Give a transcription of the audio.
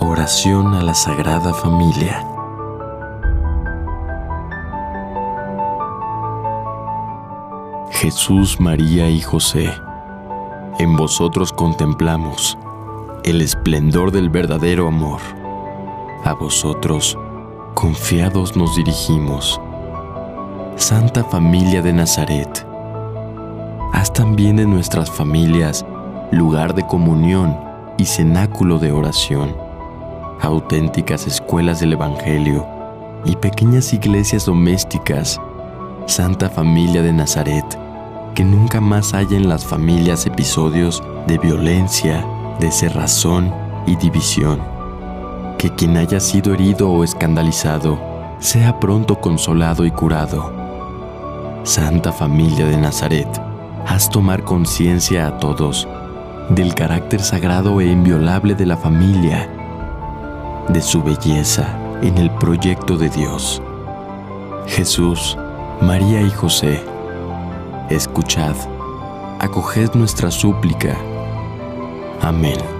Oración a la Sagrada Familia. Jesús, María y José, en vosotros contemplamos el esplendor del verdadero amor. A vosotros, confiados nos dirigimos. Santa Familia de Nazaret, haz también en nuestras familias lugar de comunión y cenáculo de oración, auténticas escuelas del Evangelio y pequeñas iglesias domésticas, Santa Familia de Nazaret, que nunca más haya en las familias episodios de violencia, de cerrazón y división. Que quien haya sido herido o escandalizado sea pronto consolado y curado. Santa Familia de Nazaret, haz tomar conciencia a todos del carácter sagrado e inviolable de la familia, de su belleza en el proyecto de Dios. Jesús, María y José, escuchad, acoged nuestra súplica. Amén.